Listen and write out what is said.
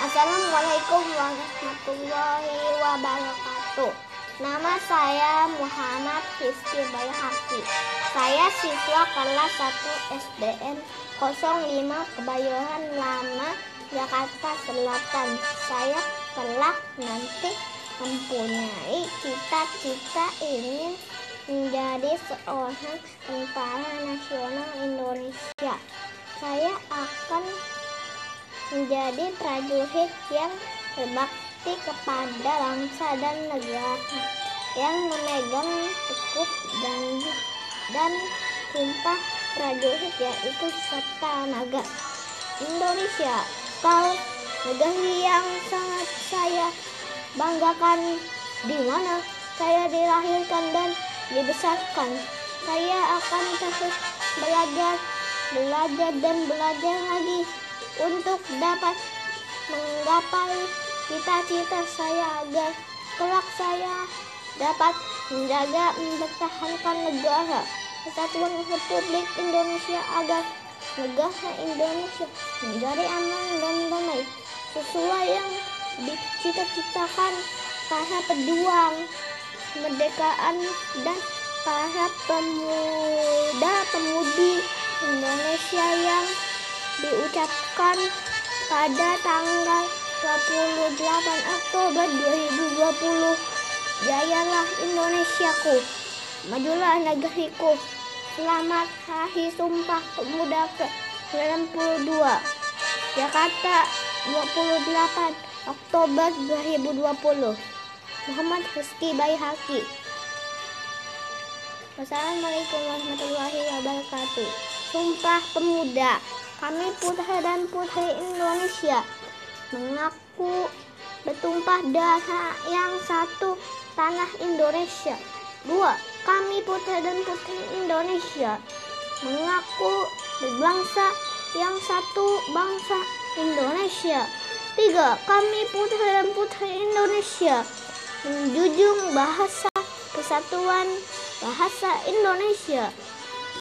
Assalamualaikum warahmatullahi wabarakatuh. Nama saya Muhammad Rizky Bayhaki. Saya siswa kelas 1 SDN 05 Kebayoran Lama, Jakarta Selatan. Saya kelak nanti mempunyai cita-cita ingin menjadi seorang tentara nasional Indonesia. Saya akan menjadi prajurit yang berbakti kepada bangsa dan negara yang memegang teguh janji dan sumpah prajurit yaitu serta naga. Indonesia kau negeri yang sangat saya banggakan di mana saya dilahirkan dan dibesarkan. Saya akan terus belajar belajar dan belajar lagi untuk dapat menggapai cita-cita saya agar kelak saya dapat menjaga mempertahankan negara kesatuan Republik Indonesia agar negara Indonesia menjadi aman dan damai sesuai yang dicita-citakan para pejuang kemerdekaan dan para pemuda-pemudi Indonesia yang diucapkan pada tanggal 28 Oktober 2020. Jayalah Indonesiaku, majulah negeriku. Selamat Hari Sumpah Pemuda ke-92. Jakarta 28 Oktober 2020. Muhammad Rizky Bayhaki. Wassalamualaikum warahmatullahi wabarakatuh. Sumpah Pemuda kami putra dan putri Indonesia mengaku bertumpah darah yang satu tanah Indonesia. Dua, kami putra dan putri Indonesia mengaku berbangsa yang satu bangsa Indonesia. Tiga, kami putra dan putri Indonesia menjunjung bahasa kesatuan bahasa Indonesia.